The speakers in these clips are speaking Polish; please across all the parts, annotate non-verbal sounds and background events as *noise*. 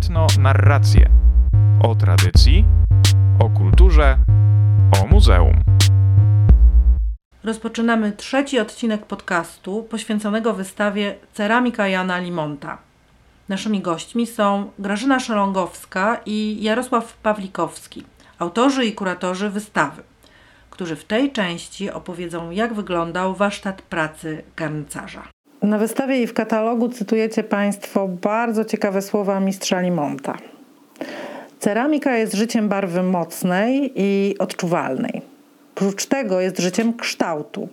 etno-narracje o tradycji, o kulturze, o muzeum. Rozpoczynamy trzeci odcinek podcastu poświęconego wystawie Ceramika Jana Limonta. Naszymi gośćmi są Grażyna Szalongowska i Jarosław Pawlikowski, autorzy i kuratorzy wystawy, którzy w tej części opowiedzą, jak wyglądał warsztat pracy garncarza. Na wystawie i w katalogu cytujecie Państwo bardzo ciekawe słowa mistrza Limonta. Ceramika jest życiem barwy mocnej i odczuwalnej. Prócz tego jest życiem kształtu.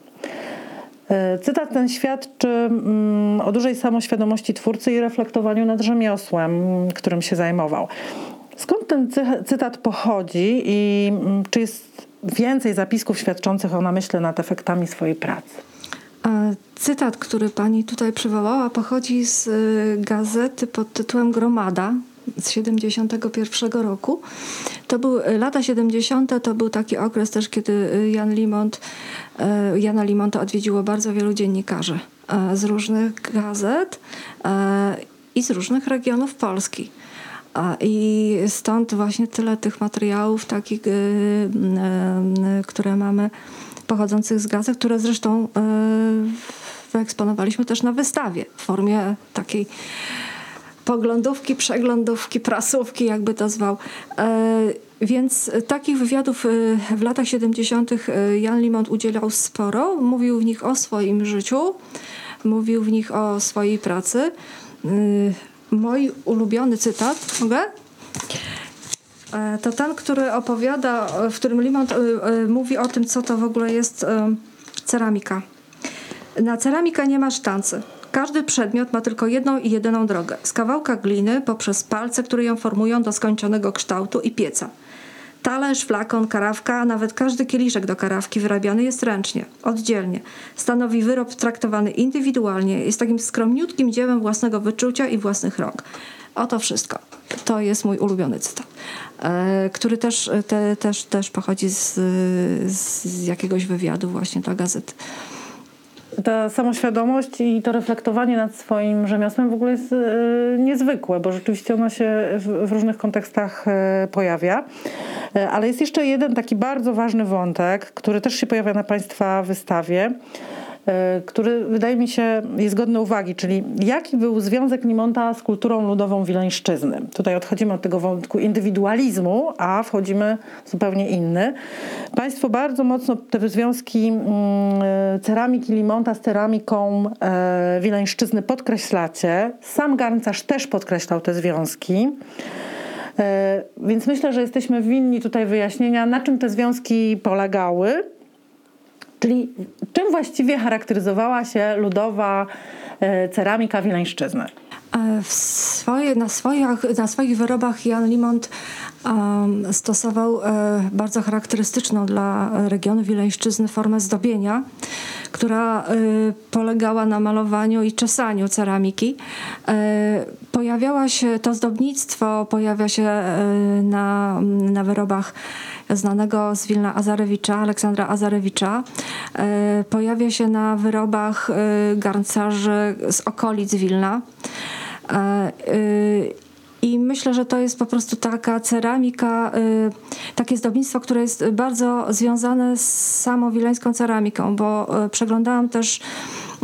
E, cytat ten świadczy mm, o dużej samoświadomości twórcy i reflektowaniu nad rzemiosłem, którym się zajmował. Skąd ten cytat pochodzi i mm, czy jest więcej zapisków świadczących o namyśle nad efektami swojej pracy? Cytat, który pani tutaj przywołała, pochodzi z y, gazety pod tytułem Gromada z 71 roku. To był y, lata 70. to był taki okres też, kiedy y, Jan Limont, Jana Limonta odwiedziło bardzo wielu dziennikarzy z różnych gazet i z różnych regionów Polski. I stąd właśnie tyle tych materiałów takich, które mamy pochodzących z gazet, które zresztą wyeksponowaliśmy też na wystawie w formie takiej poglądówki, przeglądówki, prasówki, jakby to zwał. E, więc takich wywiadów e, w latach 70. E, Jan Limont udzielał sporo. Mówił w nich o swoim życiu, mówił w nich o swojej pracy. Mój ulubiony cytat, mogę? To ten, który opowiada, w którym Limont mówi o tym, co to w ogóle jest ceramika. Na ceramikę nie ma sztancy. Każdy przedmiot ma tylko jedną i jedyną drogę. Z kawałka gliny poprzez palce, które ją formują do skończonego kształtu i pieca. Talerz, flakon, karawka, a nawet każdy kieliszek do karawki wyrabiany jest ręcznie, oddzielnie. Stanowi wyrób traktowany indywidualnie, jest takim skromniutkim dziełem własnego wyczucia i własnych rąk. Oto wszystko. To jest mój ulubiony cytat, e, który też, te, też, też pochodzi z, z jakiegoś wywiadu właśnie dla gazety ta samoświadomość i to reflektowanie nad swoim rzemiosłem w ogóle jest e, niezwykłe, bo rzeczywiście ono się w, różnych kontekstach e, pojawia. E, ale jest jeszcze jeden taki bardzo ważny wątek, który też się pojawia na Państwa wystawie E, który wydaje mi się jest godny uwagi, czyli jaki był związek Limonta z kulturą ludową Wileńszczyzny. Tutaj odchodzimy od tego wątku indywidualizmu, a wchodzimy zupełnie inny. Państwo bardzo mocno te związki mm, e, ceramiki Limonta z ceramiką e, Wileńszczyzny podkreślacie. Sam garncarz też podkreślał te związki. Więc myślę, że jesteśmy winni tutaj wyjaśnienia, na czym te związki polegały Czyli czym właściwie charakteryzowała się ludowa e, ceramika wileńszczyzny? E, swoje, na, swoich, na swoich wyrobach Jan Limont um, stosował um, bardzo charakterystyczną dla regionu Wileńszczyzny formę zdobienia, która um, polegała na malowaniu i czesaniu ceramiki. pojawiała się, to zdobnictwo pojawia się na, na wyrobach znanego z Wilna Azarewicza, Aleksandra Azarewicza. Pojawia się na wyrobach garncarzy z okolic Wilna. I myślę, że to jest po prostu taka ceramika, takie zdobnictwo, które jest bardzo związane z samą wileńską ceramiką, bo przeglądałam też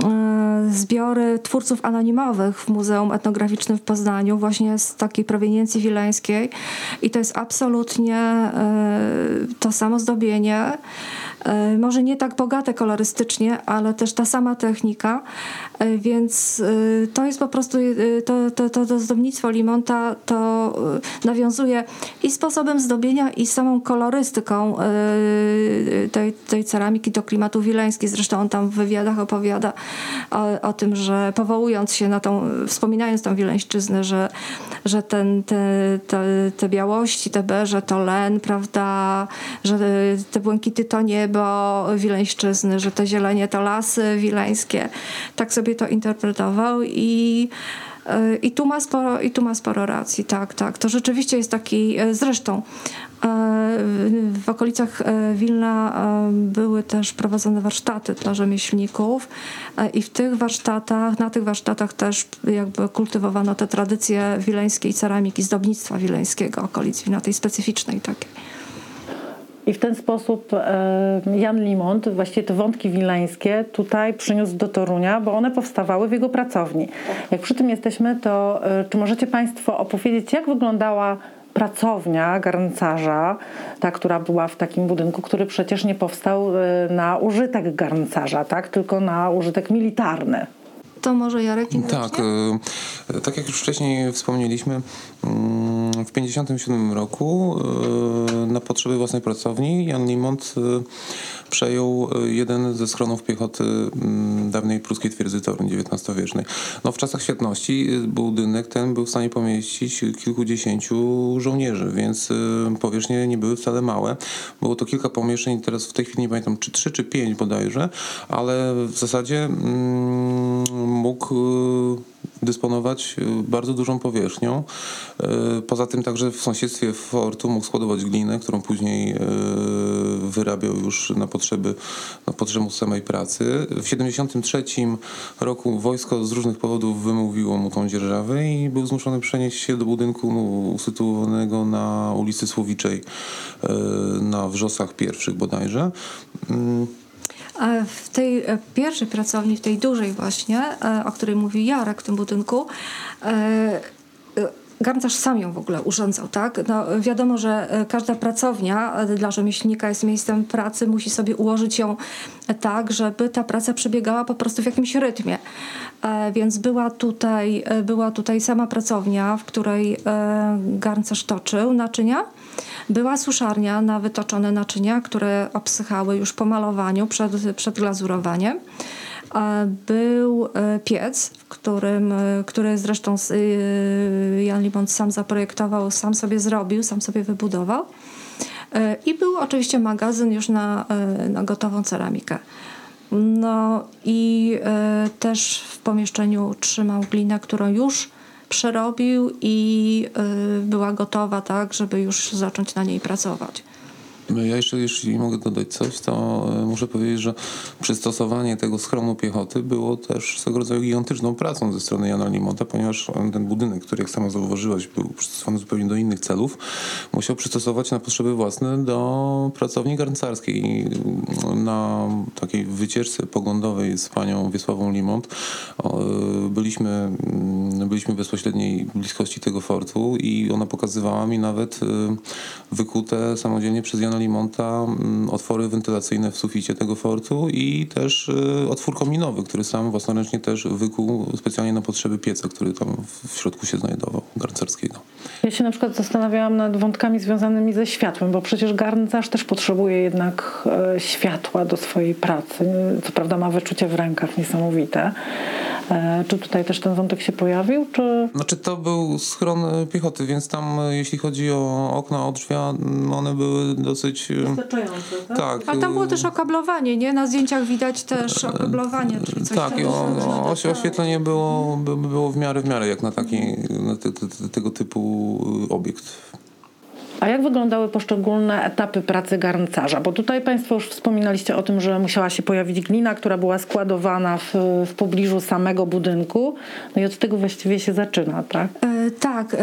E, zbiory twórców anonimowych w Muzeum Etnograficznym w Poznaniu, właśnie z takiej proweniencji wileńskiej. I to jest absolutnie to samo zdobienie. E, może nie tak bogate kolorystycznie, ale też ta sama technika, więc to jest po prostu to, to, to, to zdobnictwo Limonta to nawiązuje i sposobem zdobienia i samą kolorystyką tej, tej ceramiki do klimatu wileński. Zresztą on tam w wywiadach opowiada o, o tym, że powołując się na tą, wspominając tą Wileńszczyznę, że, że ten, te, te, te białości, te beże to len, prawda, że te błękity to niebo Wileńszczyzny, że te zielenie to lasy wileńskie. Tak sobie to interpretował i i tu, ma sporo, I tu ma sporo racji, tak, tak. To rzeczywiście jest taki, e, zresztą w okolicach Wilna były też prowadzone warsztaty dla rzemieślników i w tych warsztatach, na tych warsztatach też jakby kultywowano te tradycje wileńskiej ceramiki, zdobnictwa wileńskiego, okolic Wilna, tej specyficznej takiej. I w ten sposób e, Jan Limont właściwie te wątki wileńskie tutaj przyniósł do Torunia, bo one powstawały w jego pracowni. Jak przy tym jesteśmy, to e, czy możecie Państwo opowiedzieć, jak wyglądała pracownia garncarza, ta, która była w takim budynku, który przecież nie powstał e, na użytek garncarza, tak? tylko na użytek militarny. To może Jarek Tak, e, tak jak już wcześniej wspomnieliśmy, mm, w 1957 roku e, na potrzeby własnej pracowni Jan Limont e, przejął jeden ze schronów piechoty mm, dawnej pruskiej twierdzy Torun XIX-wiecznej. No, w czasach świetności budynek ten był w stanie pomieścić kilkudziesięciu żołnierzy, więc powierzchnie nie były wcale małe. Było to kilka pomieszczeń, teraz w tej chwili nie pamiętam, czy trzy, czy pięć bodajże, ale w zasadzie mm, mógł y, dysponować y, bardzo dużą powierzchnią. Y, poza tym także w sąsiedztwie fortu mógł składować glinę, którą później wyrabiał już na potrzeby, na potrzeby samej pracy. W 1973 roku wojsko z różnych powodów wymówiło mu tą dzierżawę i był zmuszony przenieść się do budynku usytuowanego na ulicy Słowiczej na Wrzosach pierwszych bodajże. Mm, w tej e, pierwszej pracowni, w tej dużej właśnie, e, o której mówi Jarek w tym budynku, e, garncarz sam ją w ogóle urządzał, tak? No, wiadomo, że każda pracownia dla rzemieślnika jest miejscem pracy, musi sobie ułożyć ją tak, żeby ta praca przebiegała po prostu w jakimś rytmie. Więc była tutaj, była tutaj sama pracownia, w której garncarz toczył naczynia była suszarnia na wytoczone naczynia, które obsychały już po malowaniu przed, przed glazurowaniem. Był e, piec, w którym, e, który zresztą e, Jan Limont sam zaprojektował, sam sobie zrobił, sam sobie wybudował. I był oczywiście magazyn już na, na gotową ceramikę. No i też w pomieszczeniu trzymał glinę, którą już przerobił i y, była gotowa, tak, żeby już zacząć na niej pracować. Ja jeszcze, jeśli mogę dodać coś, to e, muszę powiedzieć, że przystosowanie tego schronu piechoty było też swego rodzaju gigantyczną pracą ze strony Jana Limonta, ponieważ ten budynek, który jak sama zauważyłaś, był przystosowany zupełnie do innych celów, musiał przystosować na potrzeby własne do pracowni garncarskiej. Na takiej wycieczce poglądowej z panią Wiesławą Limont byliśmy, mm, byliśmy w bezpośredniej bliskości tego fortu i ona pokazywała mi nawet e, wykute samodzielnie przez Jana Limonta mm, otwory wentylacyjne w suficie tego fortu i też y, otwór kominowy, który sam własnoręcznie też wykuł specjalnie na potrzeby pieca, który tam w środku się znajdował, garncarskiego. Ja się na przykład zastanawiałam nad wątkami związanymi ze światłem, bo przecież garncarz też potrzebuje jednak e, światła do swojej pracy. Co prawda ma wyczucie w rękach niesamowite. E, czy tutaj też ten wątek się pojawił? Czy... Znaczy to był schron piechoty, więc tam jeśli chodzi o okna, o drzwi, one były dosyć... E, Wystarczające, tak? tak? A tam było też okablowanie, nie? Na zdjęciach widać też okablowanie, czyli coś Tak, i o, o, oświetlenie było, było w miarę w miarę jak na taki na te, te, tego typu obiekt. A jak wyglądały poszczególne etapy pracy garncarza? Bo tutaj Państwo już wspominaliście o tym, że musiała się pojawić glina, która była składowana w, w pobliżu samego budynku. No i od tego właściwie się zaczyna, tak? E, tak. E,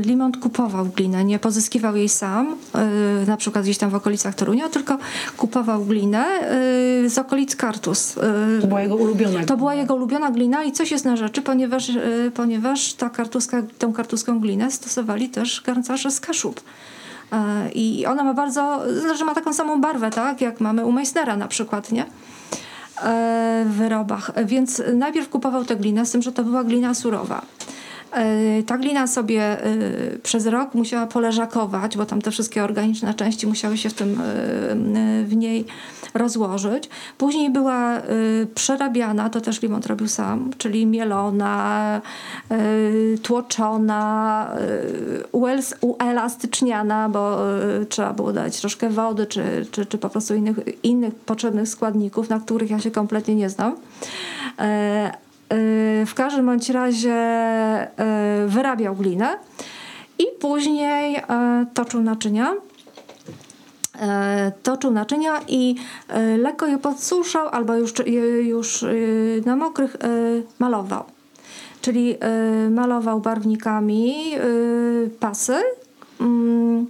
Limont kupował glinę, nie pozyskiwał jej sam, e, na przykład gdzieś tam w okolicach Torunia, tylko kupował glinę e, z okolic Kartus. E, to była jego ulubiona To była jego ulubiona glina i coś jest na rzeczy, ponieważ, e, ponieważ ta kartuska, tą kartuską glinę stosowali też garncarze z Kaszub. E, I ona ma bardzo, znaczy ma taką samą barwę, tak, jak mamy u Meissnera na przykład, nie? E, w wyrobach. Więc najpierw kupował tę glinę, z tym, że to była glina surowa. E, ta glina sobie przez rok musiała poleżakować, bo tam te wszystkie organiczne części musiały się w, tym, w niej rozłożyć. Później była y, przerabiana, to też Limont robił sam, czyli mielona, y, tłoczona, y, uelastyczniana, bo trzeba było dać troszkę wody, czy, czy, czy po prostu innych, innych potrzebnych składników, na których ja się kompletnie nie znam. E, w każdym bądź razie wyrabiał glinę i później toczył naczynia e, toczył naczynia i e, lekko je podsuszał albo już, już e, na mokrych malował. Czyli malował barwnikami pasy mm,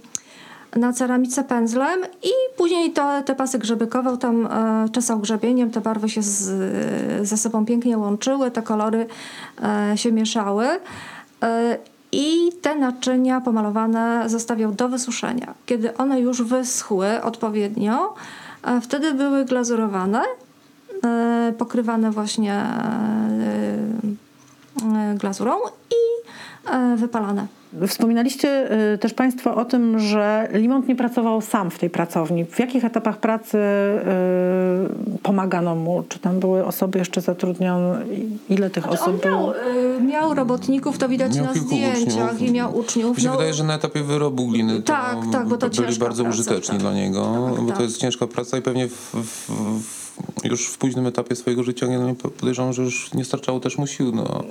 na ceramice pędzlem i później to, te pasy grzebykował, tam czesał grzebieniem, te barwy się z, ze sobą pięknie łączyły, te kolory się mieszały i te naczynia pomalowane zostawiał do wysuszenia. Kiedy one już wyschły odpowiednio, e, wtedy były glazurowane, e, pokrywane właśnie e, glazurą i wypalane. Wspominaliście y, też Państwo o tym, że Limont nie pracował sam w tej pracowni. W jakich etapach pracy y, pomagano mu? Czy tam były osoby jeszcze zatrudnione? Ile tych znaczy, osób miał, było? Y, miał robotników, to widać miał na zdjęciach uczniów. i miał uczniów. Mi się no, wydaje, że na etapie wyrobu gliny to, tak, tak, bo to byli bardzo praca, użyteczni tak. dla niego, tak, bo to tak. jest ciężka praca i pewnie w, w, w już w późnym etapie swojego życia nie podejrzewam, że już nie starczało też mu sił na,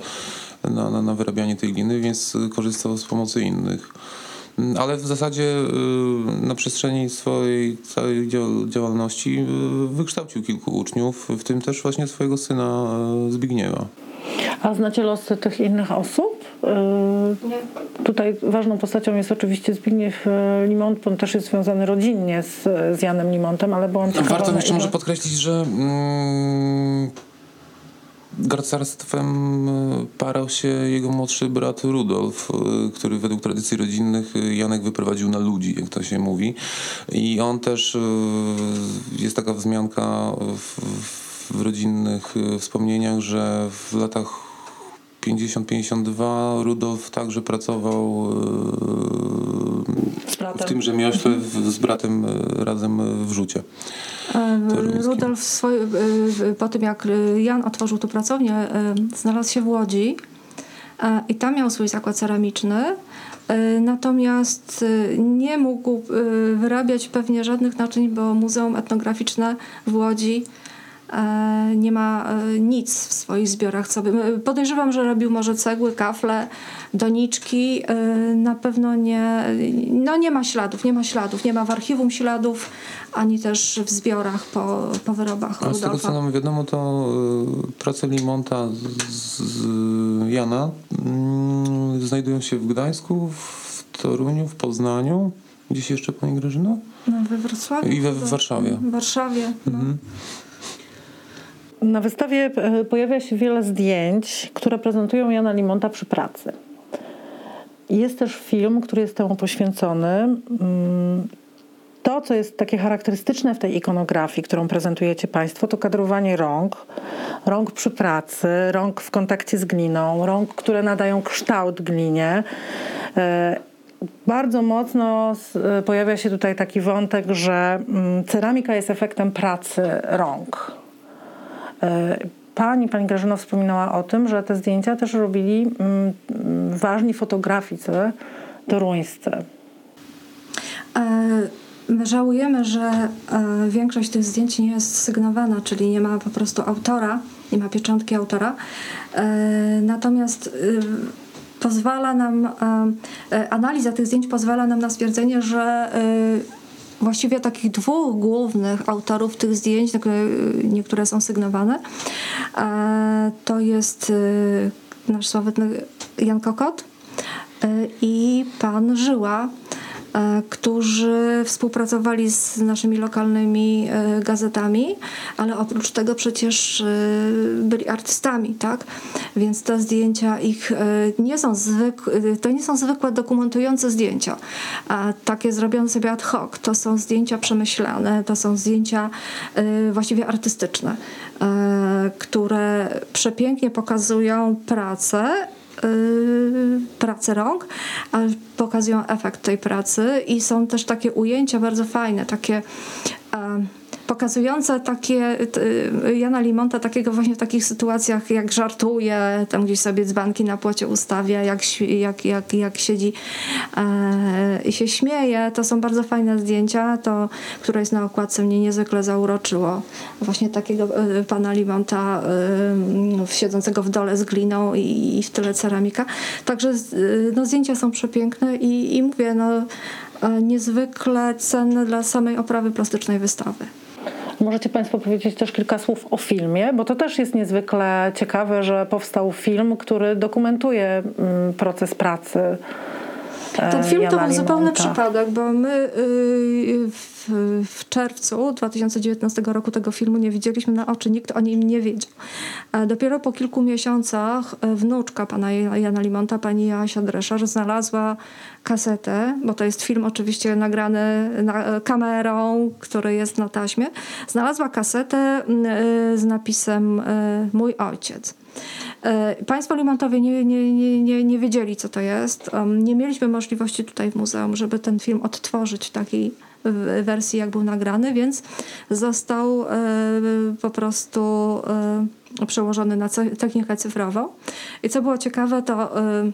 na, na, na wyrabianie tej gliny, więc korzystał z pomocy innych. Ale w zasadzie y, na przestrzeni swojej całej działalności y, wykształcił kilku uczniów, w tym też właśnie swojego syna y, Zbigniewa. A znacie losy tych innych osób? Nie. Tutaj ważną postacią jest oczywiście Zbigniew Limont, on też jest związany rodzinnie z, z Janem Limontem, ale byłam ciekawa... Warto jeszcze może podkreślić, że mm, Garcarstwem e, parał się jego młodszy brat Rudolf, który według tradycji rodzinnych Janek wyprowadził na ludzi, jak to się mówi. I on też, jest taka wzmianka w, w rodzinnych wspomnieniach, że w latach 50-52 Rudolf także pracował w tym rzemiośle z bratem razem w rzucie. Rudolf swoj, po tym jak Jan otworzył tu pracownię, znalazł się w Łodzi i tam miał swój zakład ceramiczny. Natomiast nie mógł wyrabiać pewnie żadnych naczyń, bo Muzeum Etnograficzne w Łodzi E, nie ma e, nic w swoich zbiorach. Co by, podejrzewam, że robił może cegły, kafle, doniczki. E, na pewno nie, no nie ma śladów, nie ma śladów, nie ma w archiwum śladów, ani też w zbiorach po, po wyrobach A z tego co nam wiadomo, to prace Limonta z, z Jana mm, znajdują się w Gdańsku, w Toruniu, w Poznaniu. Gdzieś jeszcze, Pani Grażyna? No, we Wrocławiu. I we, w Warszawie. W Warszawie, no. Mhm. Na wystawie e, pojawia się wiele zdjęć, które prezentują Jana Limonta przy pracy. Jest też film, który jest temu poświęcony. Mm, to, co jest takie charakterystyczne w tej ikonografii, którą prezentujecie Państwo, to kadrowanie rąk, rąk przy pracy, rąk w kontakcie z gliną, rąk, które nadają kształt glinie. E, bardzo mocno e, pojawia się tutaj taki wątek, że mm, ceramika jest efektem pracy rąk pani, pani Grażyna wspominała o tym, że te zdjęcia też robili mm, ważni fotograficy toruńscy. My żałujemy, że e, większość tych zdjęć nie jest sygnowana, czyli nie ma po prostu autora, nie ma pieczątki autora. E, natomiast pozwala nam, analiza tych zdjęć pozwala nam na stwierdzenie, że właściwie takich dwóch głównych autorów tych zdjęć, niektóre są sygnowane. E, to jest e, nasz sławetny Jan Kokot e, i pan Żyła, którzy współpracowali z naszymi lokalnymi e, gazetami, ale oprócz tego przecież e, byli artystami, tak? Więc te zdjęcia ich nie są zwykłe, to nie są zwykłe dokumentujące zdjęcia, takie zrobione sobie ad hoc. To są zdjęcia przemyślane, to są zdjęcia właściwie artystyczne, które przepięknie pokazują pracę pracy rąk, pokazują efekt tej pracy i są też takie ujęcia bardzo fajne, takie pokazujące takie Jana Limonta takiego właśnie w takich sytuacjach, jak żartuje, tam gdzieś sobie dzbanki na płocie ustawia, jak, jak, jak, jak siedzi e, i się śmieje. To są bardzo fajne zdjęcia. To, które jest na okładce mnie niezwykle zauroczyło. Właśnie takiego e, pana Limonta e, siedzącego w dole z gliną i, w tyle ceramika. Także no, zdjęcia są przepiękne i, i mówię, no niezwykle cenne dla samej oprawy plastycznej wystawy. Możecie Państwo powiedzieć też kilka słów o filmie, bo to też jest niezwykle ciekawe, że powstał film, który dokumentuje mm, proces pracy. E, Ten film to był zupełny przypadek, bo my y, w, w, czerwcu 2019 roku tego filmu nie widzieliśmy na oczy, nikt o nim nie wiedział. Dopiero po kilku miesiącach e, wnuczka pana Jana Limonta, pani Jasia Dreszar, znalazła kasetę, bo to jest film oczywiście nagrany na, kamerą, który jest na taśmie. Znalazła kasetę y, z napisem y, Mój ojciec. Państwo Limontowie nie, nie, nie, nie, nie wiedzieli, co to jest. Nie mieliśmy możliwości tutaj w muzeum, żeby ten film odtworzyć w takiej wersji, jak był nagrany, więc został e, po prostu e, przełożony na technikę cyfrową. I co było ciekawe, to e,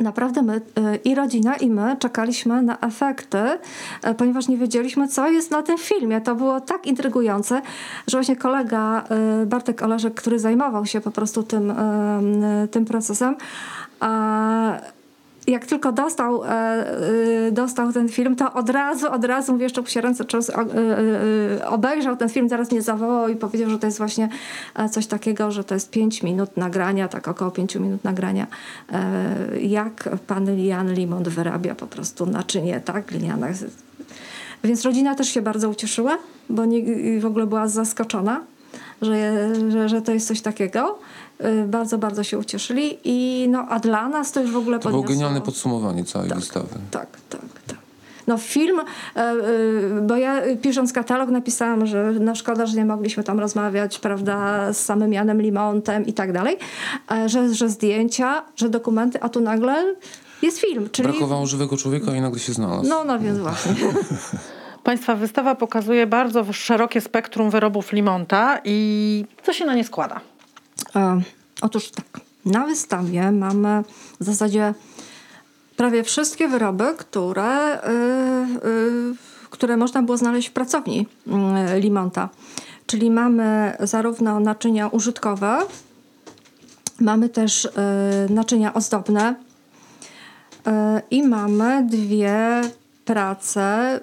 naprawdę my i rodzina, i my czekaliśmy na efekty, ponieważ nie wiedzieliśmy, co jest na tym filmie. To było tak intrygujące, że właśnie kolega Bartek Oleżek, który zajmował się po prostu tym, tym procesem, jak tylko dostał, e, e, dostał ten film, to od razu, od razu, mówię, jeszcze się ręce czas, e, obejrzał ten film, zaraz mnie zawołał i powiedział, że to jest właśnie coś takiego, że to jest 5 minut nagrania, tak około 5 minut nagrania, jak pan Jan Limont wyrabia po prostu naczynie, tak, gliniane. Więc rodzina też się bardzo ucieszyła, bo nie, w ogóle była zaskoczona, że, że, że to jest coś takiego. Y, bardzo, bardzo się ucieszyli. I no, a dla nas to już w ogóle To było genialne podsumowanie całej tak, wystawy. Tak, tak, tak. No film, e, e, bo ja pisząc katalog napisałam, że no szkoda, że nie mogliśmy tam rozmawiać, prawda, z samym Janem Limontem i tak dalej, e, że, że zdjęcia, że dokumenty, a tu nagle jest film. Czyli... Brakowało żywego człowieka i nagle się znalazł. No, no więc właśnie. *laughs* Państwa wystawa pokazuje bardzo szerokie spektrum wyrobów Limonta i co się na nie składa? E, otóż tak, na wystawie mamy w zasadzie prawie wszystkie wyroby, które, y, y, które można było znaleźć w pracowni y, Limonta. Czyli mamy zarówno naczynia użytkowe, mamy też naczynia ozdobne i mamy dwie prace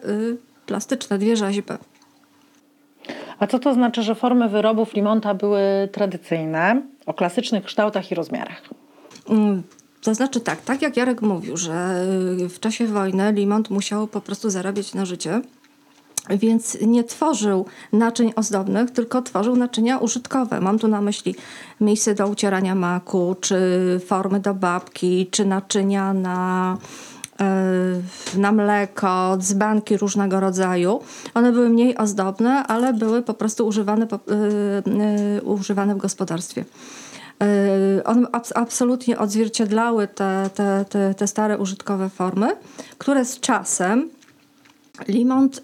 plastyczne, dwie rzeźby. A co to znaczy, że formy wyrobów Limonta były tradycyjne, o klasycznych kształtach i rozmiarach? Mm, to znaczy tak, tak jak Jarek mówił, że w czasie wojny Limont musiał po prostu zarabiać na życie. Więc nie tworzył naczyń ozdobnych, tylko tworzył naczynia użytkowe. Mam tu na myśli miejsce do ucierania maku, czy formy do babki, czy naczynia na na mleko, dzbanki różnego rodzaju. One były mniej ozdobne, ale były po prostu używane, e, e, używane w gospodarstwie. One absolutnie odzwierciedlały te, te, te, te stare użytkowe formy, które z czasem Limont,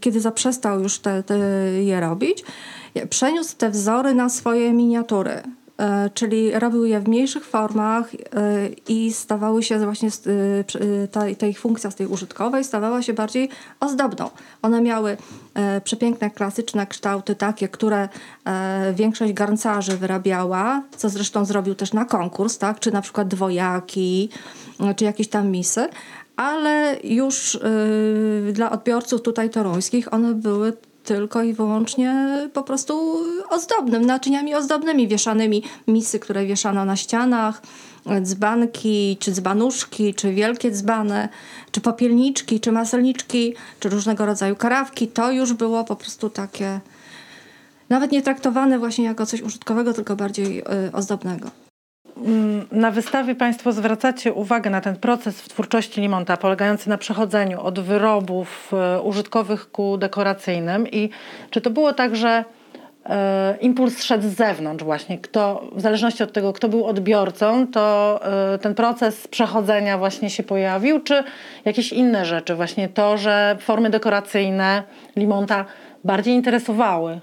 kiedy zaprzestał już te, te je robić, przeniósł te wzory na swoje miniatury. E, czyli robił je w mniejszych formach e, i stawały się właśnie, e, ta, ta ich funkcja z tej użytkowej stawała się bardziej ozdobną. One miały przepiękne, klasyczne kształty, takie, które większość garncarzy wyrabiała, co zresztą zrobił też na konkurs, tak? czy na przykład dwojaki, czy jakieś tam misy, ale już dla odbiorców tutaj toruńskich one były tylko i wyłącznie po prostu ozdobnym, naczyniami ozdobnymi, wieszanymi misy, które wieszano na ścianach, dzbanki, czy dzbanuszki, czy wielkie dzbany, czy popielniczki, czy maselniczki, czy różnego rodzaju karawki. To już było po prostu takie nawet nie traktowane właśnie jako coś użytkowego, tylko bardziej y, ozdobnego. Mm, na wystawie Państwo zwracacie uwagę na ten proces w twórczości Limonta, polegający na przechodzeniu od wyrobów e, użytkowych ku dekoracyjnym. I czy to było tak, że e, impuls szedł z zewnątrz właśnie. Kto, w zależności od tego, kto był odbiorcą, to e, ten proces przechodzenia właśnie się pojawił, czy jakieś inne rzeczy, właśnie to, że formy dekoracyjne Limonta bardziej interesowały.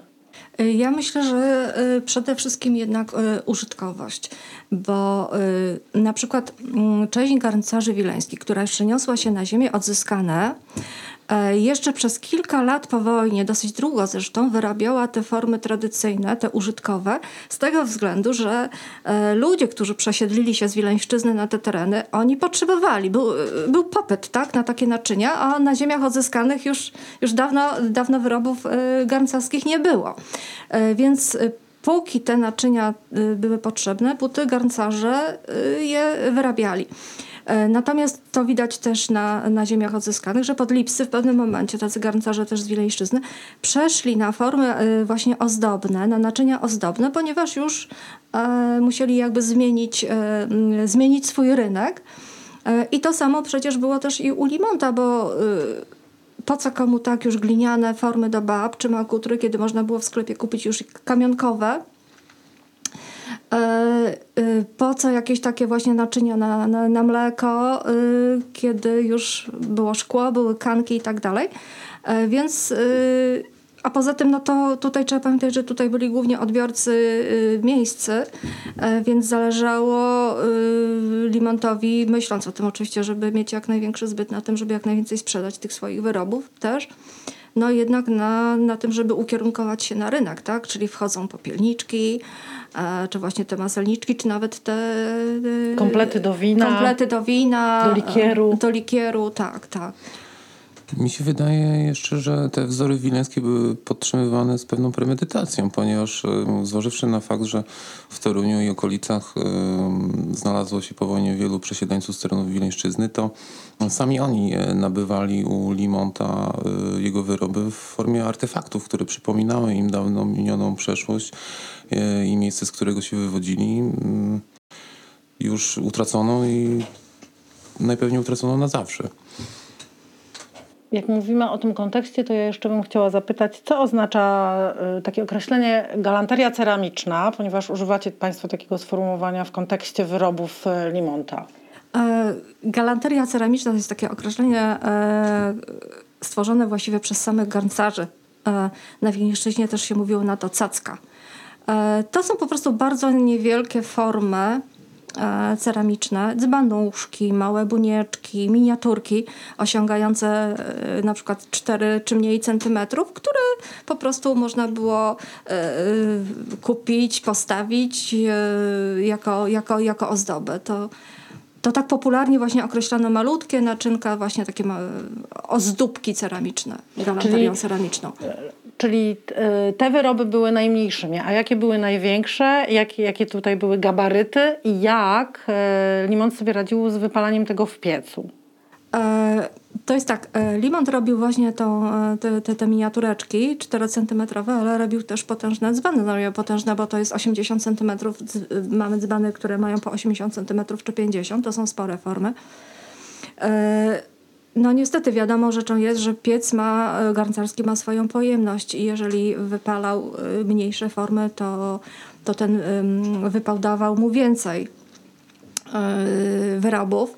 Y, ja myślę, że y, przede wszystkim jednak y, użytkowość, bo na przykład mm, część garncarzy wileńskich, która jeszcze niosła się na ziemię odzyskane, jeszcze przez kilka lat po wojnie, dosyć długo zresztą, wyrabiała te formy tradycyjne, te użytkowe, z tego względu, że e, ludzie, którzy przesiedlili się z Wileńszczyzny na te tereny, oni potrzebowali, był, był popyt tak, na takie naczynia, a na ziemiach odzyskanych już, już dawno, dawno wyrobów e, garncarskich nie było. Więc póki te naczynia były potrzebne, póty garncarze je wyrabiali. E, natomiast to widać też na, na ziemiach odzyskanych, że podlipsy w pewnym momencie, tacy garncarze też z Wileńszczyzny, przeszli na formy e, właśnie ozdobne, na naczynia ozdobne, ponieważ już e, musieli jakby zmienić, zmienić swój rynek. I to samo przecież było też i u Limonta, bo po co komu tak już gliniane formy do bab czy makutry, kiedy można było w sklepie kupić już kamionkowe, po co jakieś takie właśnie naczynia na, na, na mleko, e, kiedy już było szkło, były kanki i tak dalej. Więc a poza tym, no to tutaj trzeba pamiętać, że tutaj byli głównie odbiorcy miejscy, więc zależało Limontowi, myśląc o tym oczywiście, żeby mieć jak największy zbyt na tym, żeby jak najwięcej sprzedać tych swoich wyrobów też, no jednak na, na tym, żeby ukierunkować się na rynek, tak? Czyli wchodzą popielniczki, czy właśnie te maselniczki, czy nawet te... Komplety do wina. Komplety do wina. Do likieru. Do likieru, tak, tak. Mi się wydaje jeszcze, że te wzory wileńskie były podtrzymywane z pewną premedytacją, ponieważ zważywszy na fakt, że w Toruniu i okolicach znalazło się po wojnie wielu przesiedleńców z terenów Wileńszczyzny, to sami oni e, nabywali u Limonta e, jego wyroby w formie artefaktów, które przypominały im dawną minioną przeszłość e, i miejsce, z którego się wywodzili. Mm, już utracono i najpewniej utracono na zawsze. Jak mówimy o tym kontekście, to ja jeszcze bym chciała zapytać, co oznacza y, takie określenie galanteria ceramiczna, ponieważ używacie Państwo takiego sformułowania w kontekście wyrobów y, Limonta. E, galanteria ceramiczna to jest takie określenie e, stworzone właściwie przez samych garncarzy. E, na Wileńszczyźnie też się mówiło na to cacka. To są po prostu bardzo niewielkie formy ceramiczne, dzbanduszki, małe bunieczki, miniaturki osiągające e, na przykład 4 czy mniej centymetrów, które po prostu można było e, kupić, postawić jako, jako, jako ozdobę. To, to tak popularnie właśnie określano malutkie naczynka, właśnie takie ozdóbki ceramiczne, galanterią ceramiczną. Czyli e, te wyroby były najmniejszymi, a jakie były największe, jakie, jakie tutaj były gabaryty i jak e, Limont sobie radził z wypalaniem tego w piecu? E, to jest tak, Limont robił właśnie tą, te, te, te miniatureczki 4 cm, ale robił też potężne dzbany. No, potężne, bo to jest 80 cm. Mamy dzbany, które mają po 80 cm czy 50, to są spore formy. No niestety wiadomo rzeczą jest, że piec ma, e, garncarski ma swoją pojemność i jeżeli wypalał e, mniejsze formy, to, to ten wypał dawał mu więcej e, wyrobów.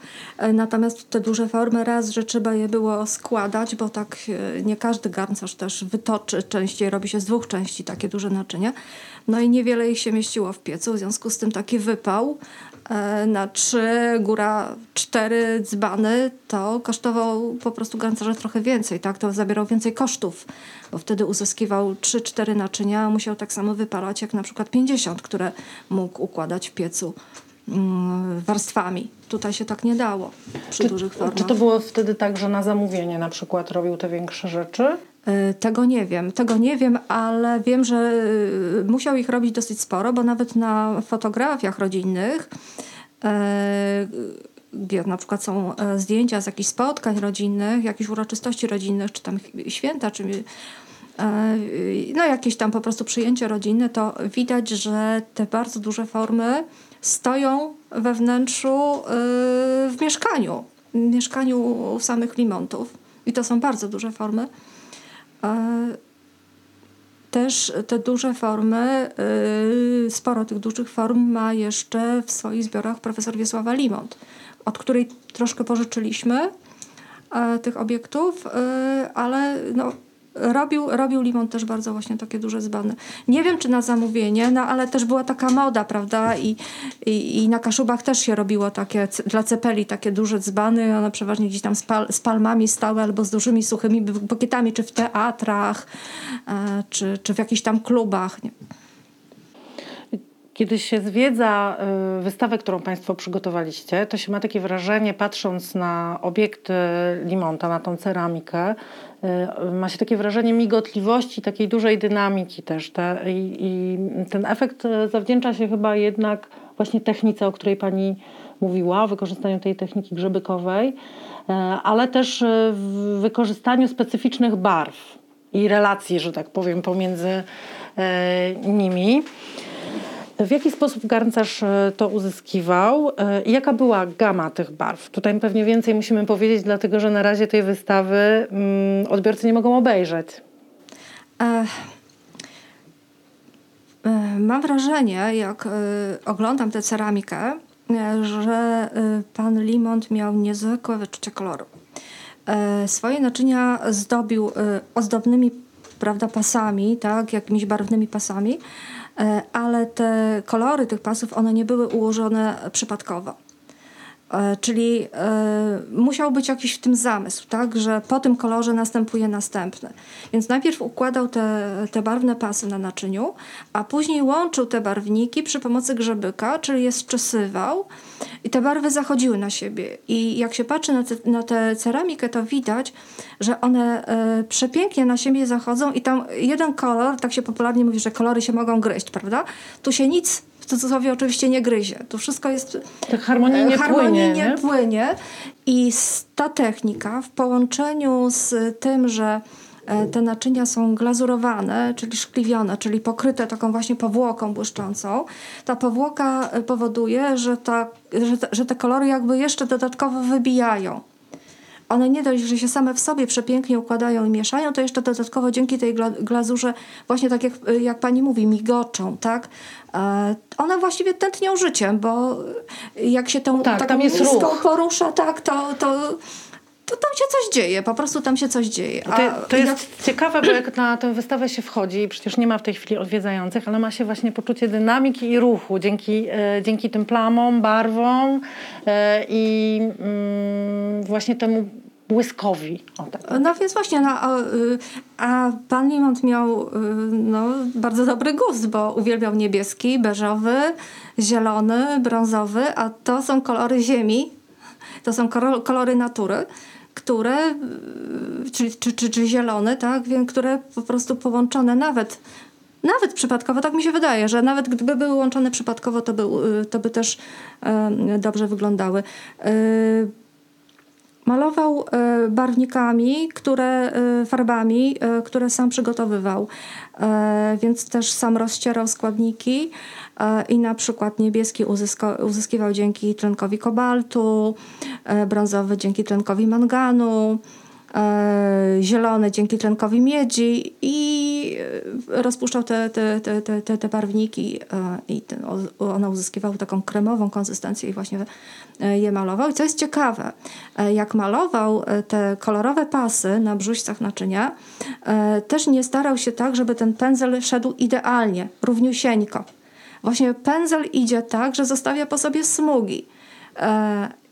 Natomiast te duże formy raz, że trzeba je było składać, bo tak nie każdy garncarz też wytoczy częściej, robi się z dwóch części takie duże naczynia. No i niewiele ich się mieściło w piecu, w związku z tym taki wypał na trzy, góra cztery dzbany, to kosztował po prostu garncarza trochę więcej, tak? To zabierał więcej kosztów, bo wtedy uzyskiwał trzy, cztery naczynia, a musiał tak samo wypalać jak na przykład 50, które mógł układać w piecu mm, warstwami. Tutaj się tak nie dało przy czy, dużych formach. Czy to było wtedy tak, że na zamówienie na przykład robił te większe rzeczy? E, tego nie wiem, tego nie wiem, ale wiem, że e, musiał ich robić dosyć sporo, bo nawet na fotografiach rodzinnych, e, gdzie na przykład są zdjęcia z jakichś spotkań rodzinnych, jakichś uroczystości rodzinnych, czy tam święta, czy no jakieś tam po prostu przyjęcie rodzinne, to widać, że te bardzo duże formy stoją we wnętrzu w mieszkaniu, w mieszkaniu samych Limontów. I to są bardzo duże formy też te duże formy, y, sporo tych dużych form ma jeszcze w swoich zbiorach profesor Wiesława Limont, od której troszkę pożyczyliśmy e, tych obiektów, y, ale no, robił, robił Limon też bardzo właśnie takie duże dzbany. Nie wiem, czy na zamówienie, no ale też była taka moda, prawda? I, i, i na Kaszubach też się robiło takie, dla cepeli takie duże dzbany, one przeważnie gdzieś tam z, pal, z palmami stały albo z dużymi, suchymi bukietami, czy w teatrach, e, czy, czy w jakichś tam klubach. Nie. Kiedy się zwiedza y, wystawę, którą Państwo przygotowaliście, to się ma takie wrażenie, patrząc na obiekt Limonta, na tą ceramikę, ma się takie wrażenie migotliwości, takiej dużej dynamiki też. Te, i, i, ten efekt y, zawdzięcza się chyba jednak właśnie technice, o której Pani mówiła, wykorzystaniu tej techniki grzebykowej, ale też w wykorzystaniu specyficznych barw i relacji, że tak powiem, pomiędzy nimi. W jaki sposób garncarz e, to uzyskiwał e, i jaka była gama tych barw? Tutaj pewnie więcej musimy powiedzieć, dlatego że na razie tej wystawy mm, odbiorcy nie mogą obejrzeć. E, mam wrażenie, jak oglądam tę ceramikę, że pan Limont miał niezwykłe wyczucie koloru. Swoje naczynia zdobił ozdobnymi prawda, pasami, tak, jakimiś barwnymi pasami, ale te kolory tych pasów, one nie były ułożone przypadkowo. E, czyli e, musiał być jakiś w tym zamysł, tak, że po tym kolorze następuje następny. Więc najpierw układał te, te barwne pasy na naczyniu, a później łączył te barwniki przy pomocy grzebyka, czyli je zczesywał i te barwy zachodziły na siebie. I jak się patrzy na, te, na tę ceramikę, to widać, że one e, przepięknie na siebie zachodzą i tam jeden kolor, tak się popularnie mówi, że kolory się mogą gryźć, prawda? Tu się nic w cudzysłowie oczywiście nie gryzie. Tu wszystko jest... Tak harmonijnie, harmonijnie płynie, nie? płynie. I ta technika w połączeniu z tym, że e, te naczynia są glazurowane, czyli szkliwione, czyli pokryte taką właśnie powłoką błyszczącą. Ta powłoka e, powoduje, że, ta, że, te, że te kolory jakby jeszcze dodatkowo wybijają one nie dość, że się same w sobie przepięknie układają i mieszają, to jeszcze dodatkowo dzięki tej glazurze, właśnie tak jak, jak pani mówi, migoczą, tak? E, one właściwie tętnią życiem, bo jak się tą tak, taką ruch. porusza, tak, to, to to tam się coś dzieje, po prostu tam się coś dzieje. A to, to jest jak... ciekawe, bo jak na tę wystawę się wchodzi, przecież nie ma w tej chwili odwiedzających, ale ma się właśnie poczucie dynamiki i ruchu dzięki, e, dzięki tym plamom, barwom e, i mm, właśnie temu błyskowi. Tak. No więc właśnie, no, a, a pan Limont miał y, no, bardzo dobry gust, bo uwielbiał niebieski, beżowy, zielony, brązowy, a to są kolory ziemi, to są kolory natury które, czy, czy, czy, czy zielone, tak, które po prostu połączone nawet nawet przypadkowo, tak mi się wydaje, że nawet gdyby były łączone przypadkowo, to by, to by też dobrze wyglądały. Malował y, barwnikami, które, y, farbami, które sam przygotowywał, więc też sam rozcierał składniki. E, i na przykład niebieski uzyskiwał dzięki tlenkowi kobaltu, e, brązowy dzięki tlenkowi manganu, e, zielony dzięki tlenkowi miedzi i rozpuszczał te, te, te, te, te barwniki i ten, one uzyskiwały taką kremową konsystencję i właśnie je malował. I co jest ciekawe, jak malował te kolorowe pasy na brzuścach naczynia, też nie starał się tak, żeby ten pędzel szedł idealnie, równiusieńko Właśnie pędzel idzie tak, że zostawia po sobie smugi.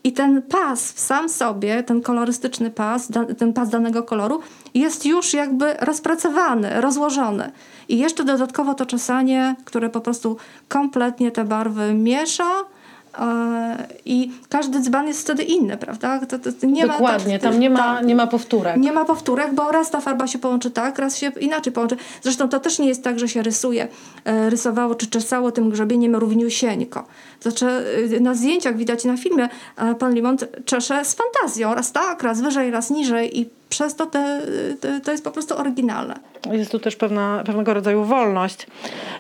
I ten pas w sam sobie, ten kolorystyczny pas, ten pas danego koloru, jest już jakby rozpracowany, rozłożony. I jeszcze dodatkowo to czesanie, które po prostu kompletnie te barwy miesza, I każdy dzban jest wtedy inny, prawda? To, to nie Dokładnie, ma, tam nie ma, nie ma powtórek. Nie ma powtórek, bo raz ta farba się połączy tak, raz się inaczej połączy. Zresztą to też nie jest tak, że się rysuje, e, rysowało czy czesało tym grzebieniem równiusieńko. Znaczy e, na zdjęciach widać na filmie pan Limont czesze z fantazją. Raz tak, raz wyżej, raz niżej i przez to te, te, to jest po prostu oryginalne. Jest tu też pewna, pewnego rodzaju wolność.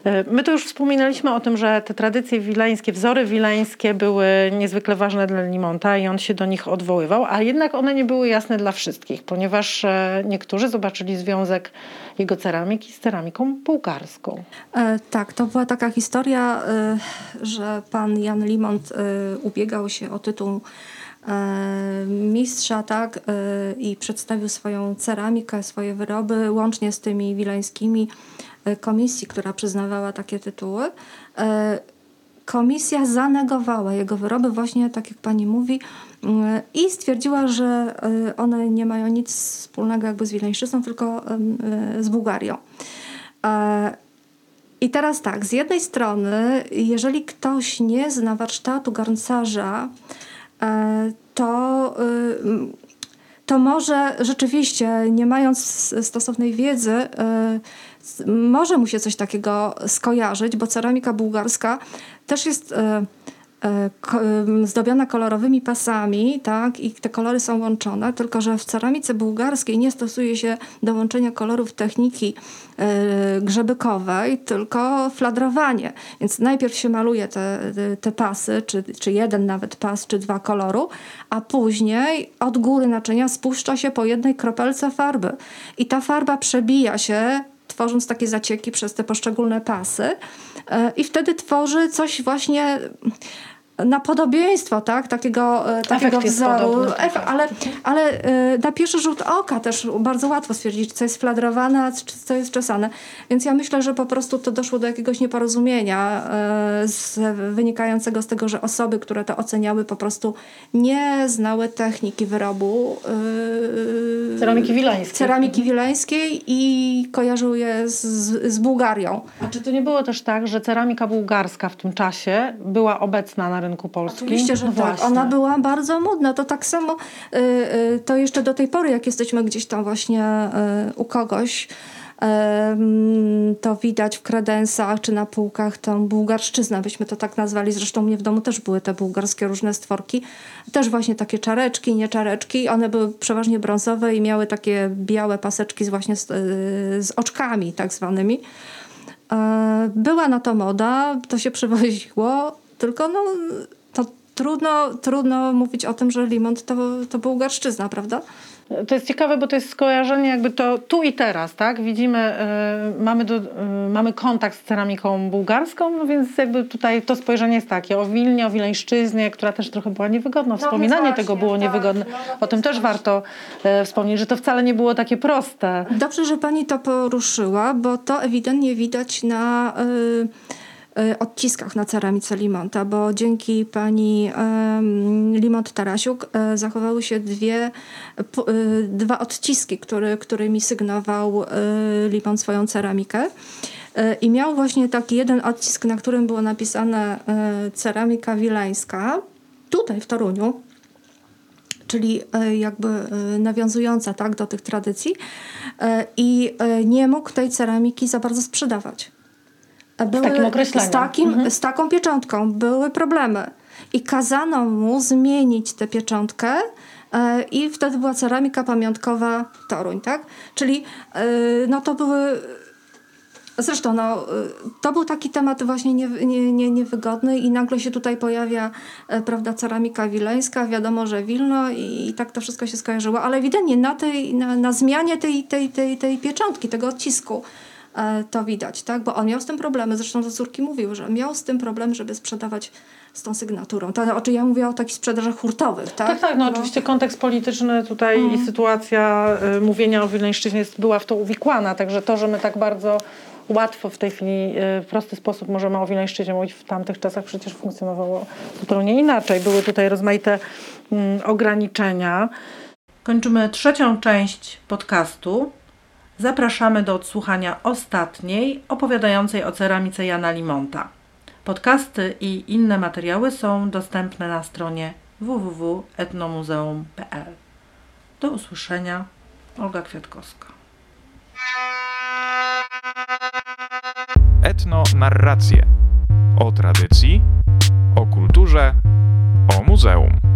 E, my tu już wspominaliśmy o tym, że te tradycje wileńskie, wzory wileńskie były niezwykle ważne dla Limonta i on się do nich odwoływał, a jednak one nie były jasne dla wszystkich, ponieważ e, niektórzy zobaczyli związek jego ceramiki z ceramiką bułgarską. E, tak, to była taka historia, e, że pan Jan Limont ubiegał się o tytuł mistrza, tak, e, i przedstawił swoją ceramikę, swoje wyroby, łącznie z tymi wileńskimi e, komisji, która przyznawała takie tytuły. E, Komisja zanegowała jego wyroby, właśnie tak jak pani mówi, e, i stwierdziła, że e, one nie mają nic wspólnego jakby z wileńszczyzną, tylko e, z Bułgarią. E, I teraz tak, z jednej strony, jeżeli ktoś nie zna warsztatu garncarza, e, to, y, to może rzeczywiście, nie mając stosownej wiedzy, e, s- może mu się coś takiego skojarzyć, bo ceramika bułgarska też jest e, e, em, zdobiona kolorowymi pasami, tak, i te kolory są łączone, tylko że w ceramice bułgarskiej nie stosuje się do łączenia kolorów techniki e, grzebykowej, tylko fladrowanie. Więc najpierw się maluje te, te- te pasy, czy, czy jeden nawet pas, czy dwa koloru, a później od góry naczynia spuszcza się po jednej kropelce farby. I ta farba przebija się tworząc takie zacieki przez te poszczególne pasy e, i wtedy tworzy coś właśnie na podobieństwo, tak? Takiego, e, takiego wzoru. podobny, tak. Ef- ale ale e, na pierwszy rzut oka też bardzo łatwo stwierdzić, co jest fladrowane, a co jest czesane. Więc ja myślę, że po prostu to doszło do jakiegoś nieporozumienia e, z, wynikającego z tego, że osoby, które to oceniały, po prostu nie znały techniki wyrobu Ceramiki wileńskiej. ceramiki wileńskiej i kojarzył je z, z Bułgarią. A czy to nie było też tak, że ceramika bułgarska w tym czasie była obecna na rynku polskim? Oczywiście, że No tak. właśnie. Ona była bardzo modna. To tak samo, y, y, to jeszcze do tej pory, jak jesteśmy gdzieś tam właśnie y, u kogoś, to widać w kredensach czy na półkach tą bułgarszczyznę, byśmy to tak nazwali. Zresztą mnie w domu też były te bułgarskie różne stworki. Też właśnie takie czareczki, nie czareczki. One były przeważnie brązowe i miały takie białe paseczki z właśnie z, z oczkami tak zwanymi. E, Była na to moda, to się przywoziło, tylko no, to trudno, trudno mówić o tym, że Limont to, to bułgarszczyzna, prawda? To jest ciekawe, bo to jest skojarzenie jakby to tu i teraz, tak? Widzimy, y, mamy, do, y, mamy kontakt z ceramiką bułgarską, no więc jakby tutaj to spojrzenie jest takie o Wilnie, o Wileńszczyznie, która też trochę była niewygodna. Wspominanie No więc tego właśnie, było tak. niewygodne. No, no o tym też warto y, wspomnieć, że to wcale nie było takie proste. Dobrze, że pani to poruszyła, bo to ewidentnie widać na y, odciskach na ceramice Limonta, bo dzięki pani Limont Tarasiuk y, zachowały się dwie, y, dwa odciski, który, którymi sygnował y, Limont swoją ceramikę. Y, I miał właśnie taki jeden odcisk, na którym było napisane y, ceramika wileńska, tutaj w Toruniu, czyli jakby nawiązująca tak, do tych tradycji i nie mógł tej ceramiki za bardzo sprzedawać. E, Były, takim określeniem. Z, takim, z taką pieczątką były problemy. I kazano mu zmienić tę pieczątkę e, i wtedy była ceramika pamiątkowa Toruń, tak? Czyli e, no to były Zresztą, no, y, to był taki temat właśnie nie, nie, nie, niewygodny i nagle się tutaj pojawia, e, prawda, ceramika wileńska, wiadomo, że Wilno i, i tak to wszystko się skojarzyło, ale ewidentnie na, tej, na, na zmianie tej, tej, tej, tej pieczątki, tego odcisku e, to widać, tak, bo on miał z tym problemy, zresztą do córki mówił, że miał z tym problem, żeby sprzedawać z tą sygnaturą. To, znaczy ja mówię o takich sprzedażach hurtowych, tak? Tak, tak, no, oczywiście kontekst polityczny tutaj Mhm. i sytuacja y, mówienia o Wileńszczyźnie jest, była w to uwikłana, także to, że my tak bardzo łatwo w tej chwili y, w prosty sposób możemy o Wileńszczyźnie mówić, w tamtych czasach przecież funkcjonowało zupełnie inaczej. Były tutaj rozmaite mm, ograniczenia. Kończymy trzecią część podcastu. Zapraszamy do odsłuchania ostatniej, opowiadającej o ceramice Jana Limonta. Podcasty i inne materiały są dostępne na stronie www.etnomuzeum.pl. Do usłyszenia. Olga Kwiatkowska. Etno narracje o tradycji, o kulturze, o muzeum.